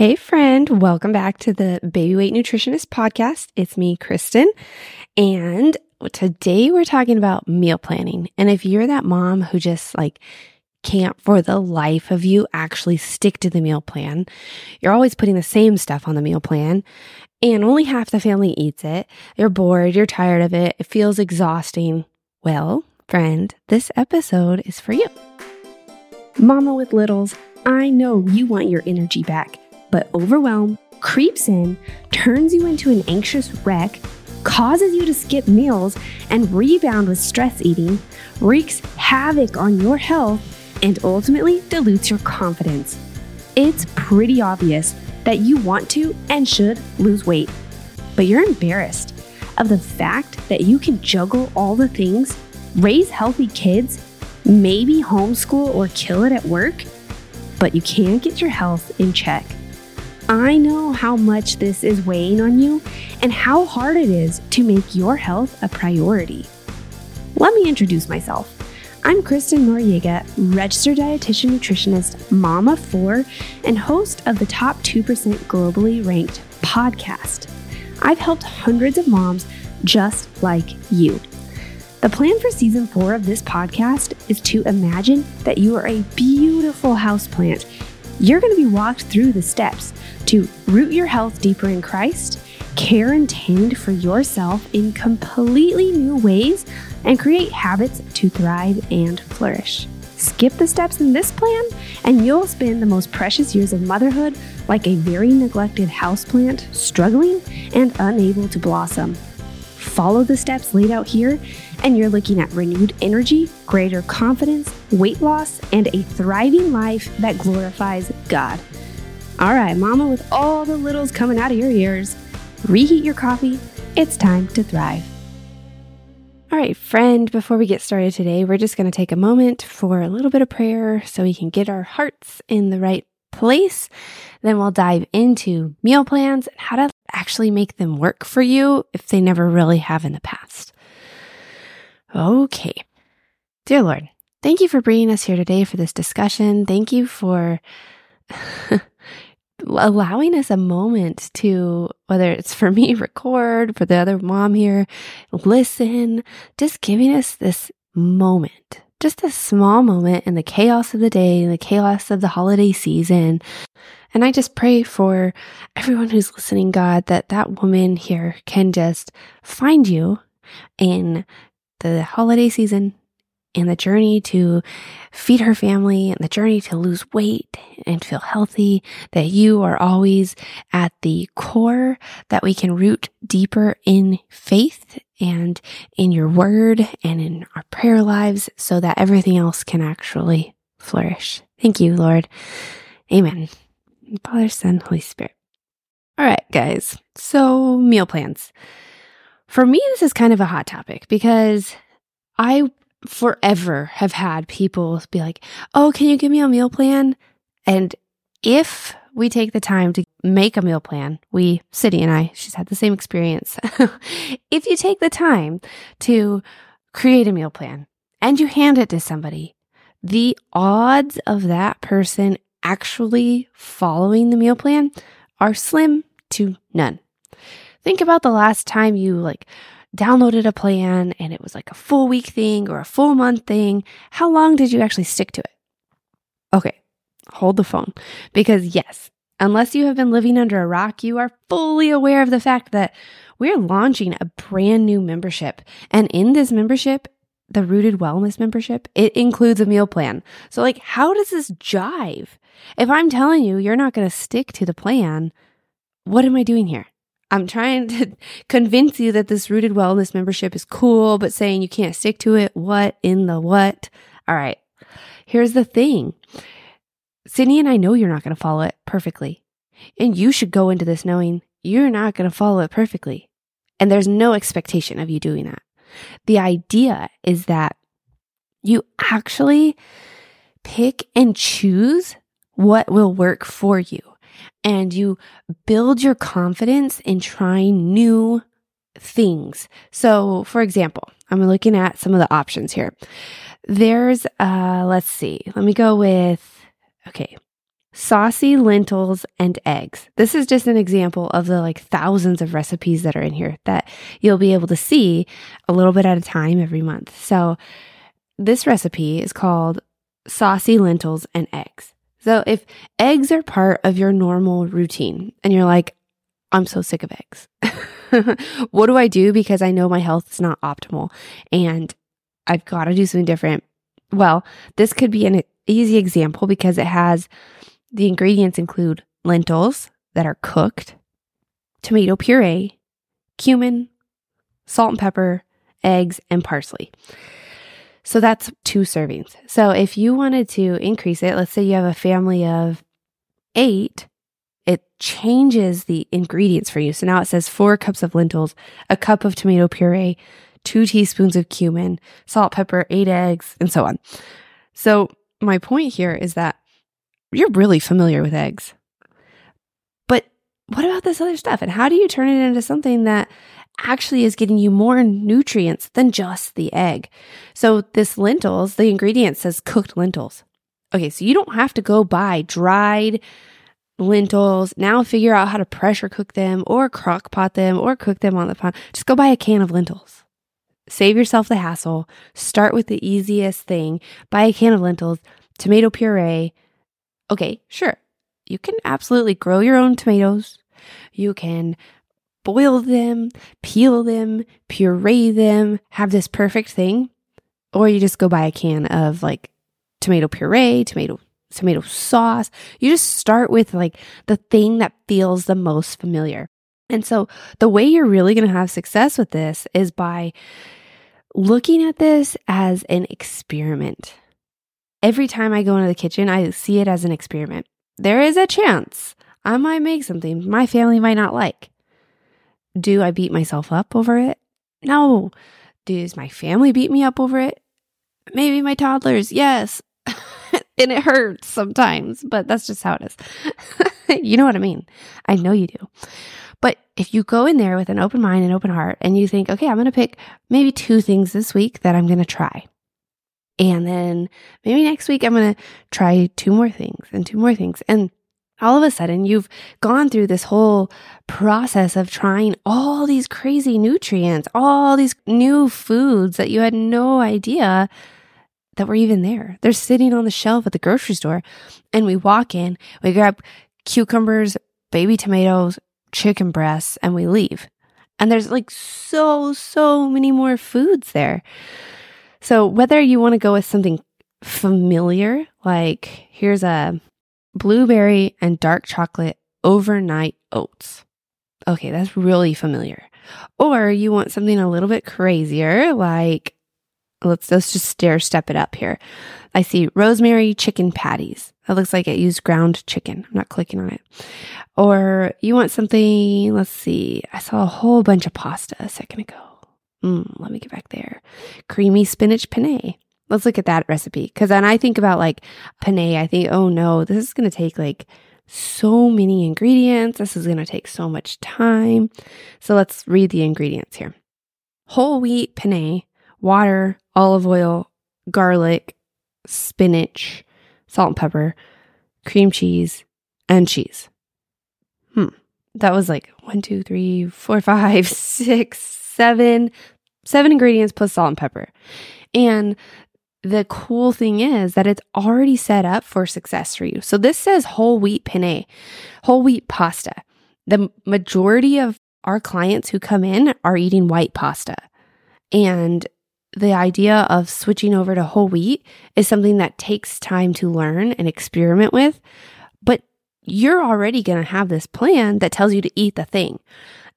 Hey, friend, welcome back to the Baby Weight Nutritionist podcast. It's me, Kristen, and today we're talking about meal planning. And if you're that mom who just like can't for the life of you actually stick to the meal plan, you're always putting the same stuff on the meal plan, and only half the family eats it, you're bored, you're tired of it, it feels exhausting. Well, friend, this episode is for you. Mama with littles, I know you want your energy back but overwhelm creeps in, turns you into an anxious wreck, causes you to skip meals and rebound with stress eating, wreaks havoc on your health, and ultimately dilutes your confidence. It's pretty obvious that you want to and should lose weight, but you're embarrassed of the fact that you can juggle all the things, raise healthy kids, maybe homeschool or kill it at work, but you can't get your health in check. I know how much this is weighing on you and how hard it is to make your health a priority. Let me introduce myself. I'm Kristen Noriega, registered dietitian nutritionist, mom of four, and host of the top 2% globally ranked podcast. I've helped hundreds of moms just like you. The plan for season four of this podcast is to imagine that you are a beautiful houseplant. You're going to be walked through the steps to root your health deeper in Christ, care and tend for yourself in completely new ways, and create habits to thrive and flourish. Skip the steps in this plan, and you'll spend the most precious years of motherhood like a very neglected houseplant, struggling and unable to blossom. Follow the steps laid out here, and you're looking at renewed energy, greater confidence, weight loss, and a thriving life that glorifies God. All right, mama, with all the littles coming out of your ears, reheat your coffee. It's time to thrive. All right, friend, before we get started today, we're just going to take a moment for a little bit of prayer so we can get our hearts in the right place. Then we'll dive into meal plans and how to actually make them work for you if they never really have in the past. Okay. Dear Lord, thank you for bringing us here today for this discussion. Thank you for allowing us a moment to, whether it's for me, record, for the other mom here, listen, just giving us this moment, just a small moment in the chaos of the day, in the chaos of the holiday season. And I just pray for everyone who's listening, God, that that woman here can just find you in the holiday season, and the journey to feed her family and the journey to lose weight and feel healthy, that you are always at the core, that we can root deeper in faith and in your word and in our prayer lives so that everything else can actually flourish. Thank you, Lord. Amen. Father, Son, Holy Spirit. All right, guys. So meal plans. For me, this is kind of a hot topic because I forever have had people be like, Oh, can you give me a meal plan? And if we take the time to make a meal plan, we, Sydney and I, she's had the same experience. if you take the time to create a meal plan and you hand it to somebody, the odds of that person actually following the meal plan are slim to none. Think about the last time you like downloaded a plan and it was like a full week thing or a full month thing, how long did you actually stick to it? Okay, hold the phone because yes, unless you have been living under a rock, you are fully aware of the fact that we're launching a brand new membership. And in this membership, the Rooted Wellness membership, it includes a meal plan. So, like, how does this jive? If I'm telling you you're not going to stick to the plan, what am I doing here? I'm trying to convince you that this rooted wellness membership is cool, but saying you can't stick to it. What in the what? All right. Here's the thing. Sydney and I know you're not going to follow it perfectly. And you should go into this knowing you're not going to follow it perfectly. And there's no expectation of you doing that. The idea is that you actually pick and choose what will work for you and you build your confidence in trying new things. So, for example, I'm looking at some of the options here. There's, uh, let's see, let me go with, okay, saucy lentils and eggs. This is just an example of the like thousands of recipes that are in here that you'll be able to see a little bit at a time every month. So this recipe is called saucy lentils and eggs. So if eggs are part of your normal routine and you're like, I'm so sick of eggs. what do I do? Because I know my health is not optimal and I've got to do something different. Well, this could be an easy example because it has the ingredients include lentils that are cooked, tomato puree, cumin, salt and pepper, eggs, and parsley. So that's two servings. So if you wanted to increase it, let's say you have a family of eight, it changes the ingredients for you. So now it says four cups of lentils, a cup of tomato puree, two teaspoons of cumin, salt, pepper, eight eggs, and so on. So my point here is that you're really familiar with eggs. But what about this other stuff? And how do you turn it into something that actually is getting you more nutrients than just the egg? So, this lentils, the ingredient says cooked lentils. Okay, so you don't have to go buy dried lentils. Now figure out how to pressure cook them or crock pot them or cook them on the pot. Just go buy a can of lentils. Save yourself the hassle. Start with the easiest thing. Buy a can of lentils, tomato puree, Okay, sure. You can absolutely grow your own tomatoes. You can boil them, peel them, puree them, have this perfect thing. Or you just go buy a can of like tomato puree, tomato tomato sauce. You just start with like the thing that feels the most familiar. And so the way you're really going to have success with this is by looking at this as an experiment. Every time I go into the kitchen, I see it as an experiment. There is a chance I might make something my family might not like. Do I beat myself up over it? No. Does my family beat me up over it? Maybe my toddlers, yes. and it hurts sometimes, but that's just how it is. you know what I mean? I know you do. But if you go in there with an open mind and open heart and you think, okay, I'm going to pick maybe two things this week that I'm going to try. And then maybe next week I'm going to try two more things and two more things. And all of a sudden you've gone through this whole process of trying all these crazy nutrients, all these new foods that you had no idea that were even there. They're sitting on the shelf at the grocery store. And we walk in, we grab cucumbers, baby tomatoes, chicken breasts, and we leave. And there's like so, so many more foods there. So, whether you want to go with something familiar, like here's a blueberry and dark chocolate overnight oats. Okay, that's really familiar. Or you want something a little bit crazier, like let's let's just stair step it up here. I see rosemary chicken patties. That looks like it used ground chicken. I'm not clicking on it. Or you want something, let's see. I saw a whole bunch of pasta a second ago. Mm, let me get back there. Creamy spinach penne. Let's look at that recipe. Because then I think about like penne, I think, oh no, this is going to take like so many ingredients. This is going to take so much time. So let's read the ingredients here whole wheat penne, water, olive oil, garlic, spinach, salt and pepper, cream cheese, and cheese. Hmm. That was like one, two, three, four, five, six, seven, seven ingredients plus salt and pepper. And the cool thing is that it's already set up for success for you. So this says whole wheat penne, whole wheat pasta. The majority of our clients who come in are eating white pasta. And the idea of switching over to whole wheat is something that takes time to learn and experiment with. But you're already going to have this plan that tells you to eat the thing.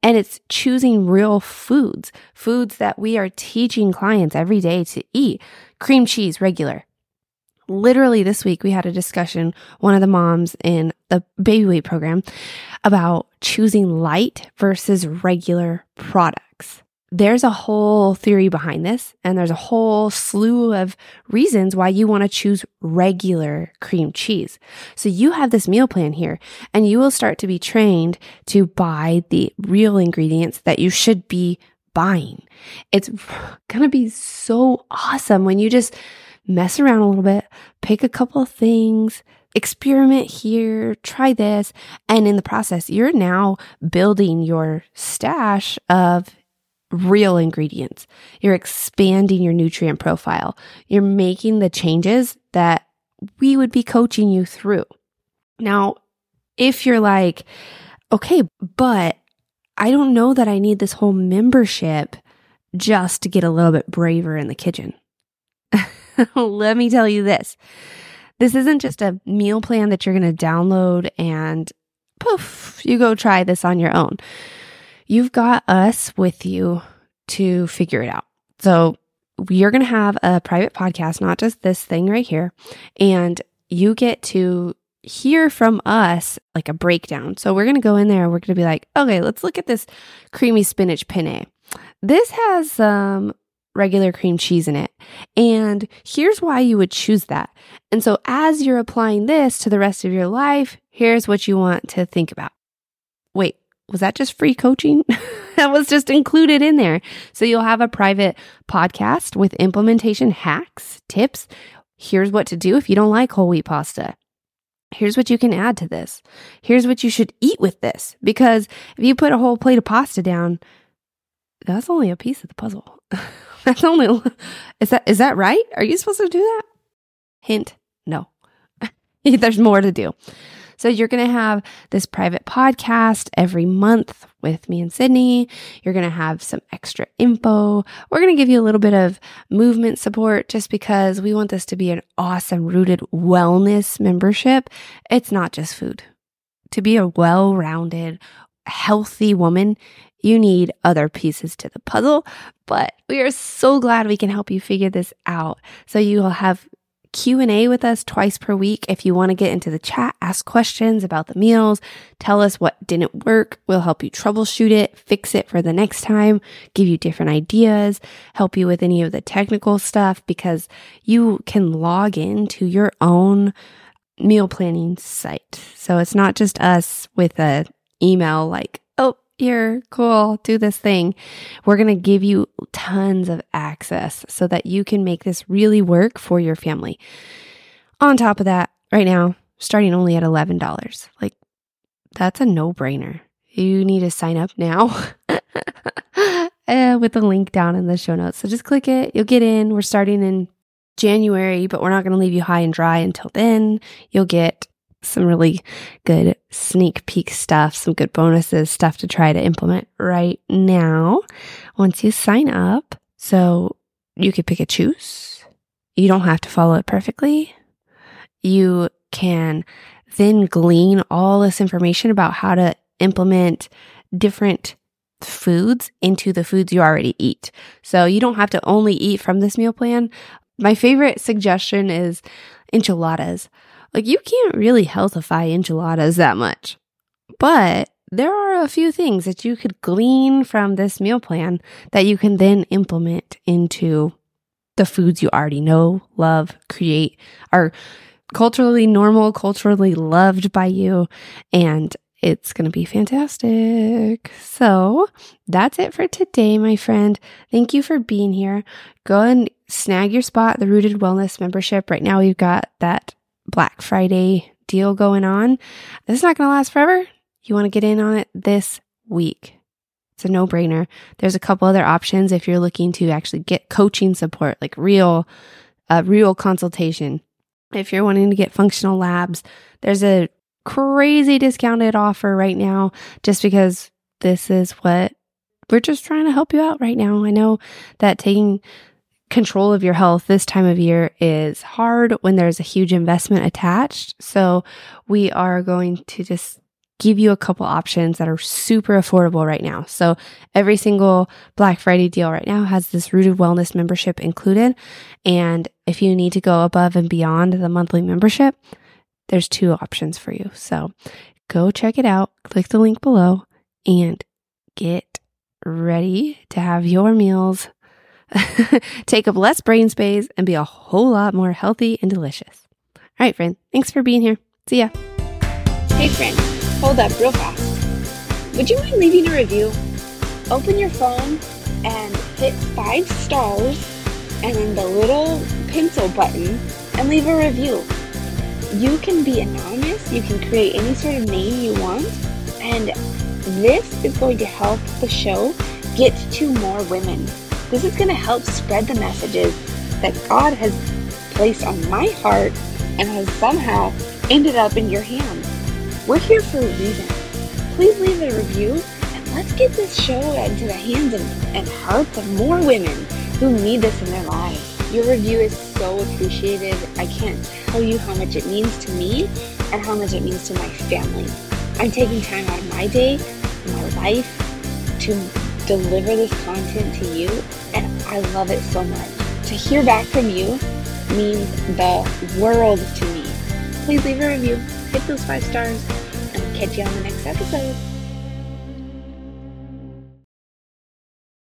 And it's choosing real foods, foods that we are teaching clients every day to eat. Cream cheese, regular. Literally this week, we had a discussion, one of the moms in the baby weight program about choosing light versus regular products there's a whole theory behind this, and there's a whole slew of reasons why you want to choose regular cream cheese. So you have this meal plan here, and you will start to be trained to buy the real ingredients that you should be buying. It's going to be so awesome when you just mess around a little bit, pick a couple of things, experiment here, try this. And in the process, you're now building your stash of real ingredients. You're expanding your nutrient profile. You're making the changes that we would be coaching you through. Now, if you're like, okay, but I don't know that I need this whole membership just to get a little bit braver in the kitchen. Let me tell you this. This isn't just a meal plan that you're going to download and poof, you go try this on your own. You've got us with you to figure it out. So, you're going to have a private podcast, not just this thing right here. And you get to hear from us like a breakdown. So we're going to go in there. We're going to be like, okay, let's look at this creamy spinach penne. This has some um, regular cream cheese in it. And here's why you would choose that. And so as you're applying this to the rest of your life, here's what you want to think about. Wait, was that just free coaching? that was just included in there. So you'll have a private podcast with implementation hacks, tips. Here's what to do if you don't like whole wheat pasta. Here's what you can add to this. Here's what you should eat with this. Because if you put a whole plate of pasta down, that's only a piece of the puzzle. that's only is that is that right? Are you supposed to do that? Hint, no. There's more to do. So you're going to have this private podcast every month with me and Sydney. You're going to have some extra info. We're going to give you a little bit of movement support just because we want this to be an awesome rooted wellness membership. It's not just food. To be a well rounded, healthy woman, you need other pieces to the puzzle, but we are so glad we can help you figure this out. So you will have Q&A with us twice per week. If you want to get into the chat, ask questions about the meals, tell us what didn't work. We'll help you troubleshoot it, fix it for the next time, give you different ideas, help you with any of the technical stuff because you can log into your own meal planning site. So it's not just us with a email like here, cool, do this thing. We're going to give you tons of access so that you can make this really work for your family. On top of that, right now, starting only at $11. Like, that's a no brainer. You need to sign up now uh, with the link down in the show notes. So just click it. You'll get in. We're starting in January, but we're not going to leave you high and dry until then. You'll get some really good sneak peek stuff, some good bonuses, stuff to try to implement right now once you sign up. So you could pick a choose. You don't have to follow it perfectly. You can then glean all this information about how to implement different foods into the foods you already eat. So you don't have to only eat from this meal plan. My favorite suggestion is enchiladas. Like you can't really healthify enchiladas that much. But there are a few things that you could glean from this meal plan that you can then implement into the foods you already know, love, create, are culturally normal, culturally loved by you, and it's going to be fantastic. So that's it for today, my friend. Thank you for being here. Go and snag your spot, the Rooted Wellness membership. Right now, we've got that Black Friday deal going on. This is not going to last forever. You want to get in on it this week. It's a no brainer. There's a couple other options if you're looking to actually get coaching support, like real, uh, real consultation. If you're wanting to get functional labs, there's a crazy discounted offer right now just because this is what we're just trying to help you out right now. I know that taking control of your health this time of year is hard when there's a huge investment attached. So we are going to just give you a couple options that are super affordable right now. So every single Black Friday deal right now has this rooted wellness membership included. And if you need to go above and beyond the monthly membership, there's two options for you. So go check it out, click the link below and get ready to have your meals take up less brain space, and be a whole lot more healthy and delicious. All right, friend. Thanks for being here. See ya. Hey, friend. Hold up real fast. Would you mind leaving a review? Open your phone and hit five stars and then the little pencil button and leave a review. You can be anonymous, you can create any sort of name you want, and this is going to help the show get to more women. This is going to help spread the messages that God has placed on my heart and has somehow ended up in your hands. We're here for a reason. Please leave a review and let's get this show into the hands and, and hearts of more women who need this in their lives. Your review is so appreciated. I can't tell you how much it means to me and how much it means to my family. I'm taking time out of my day, my life, to deliver this content to you, and I love it so much. To hear back from you means the world to me. Please leave a review, hit those five stars, and I'll catch you on the next episode.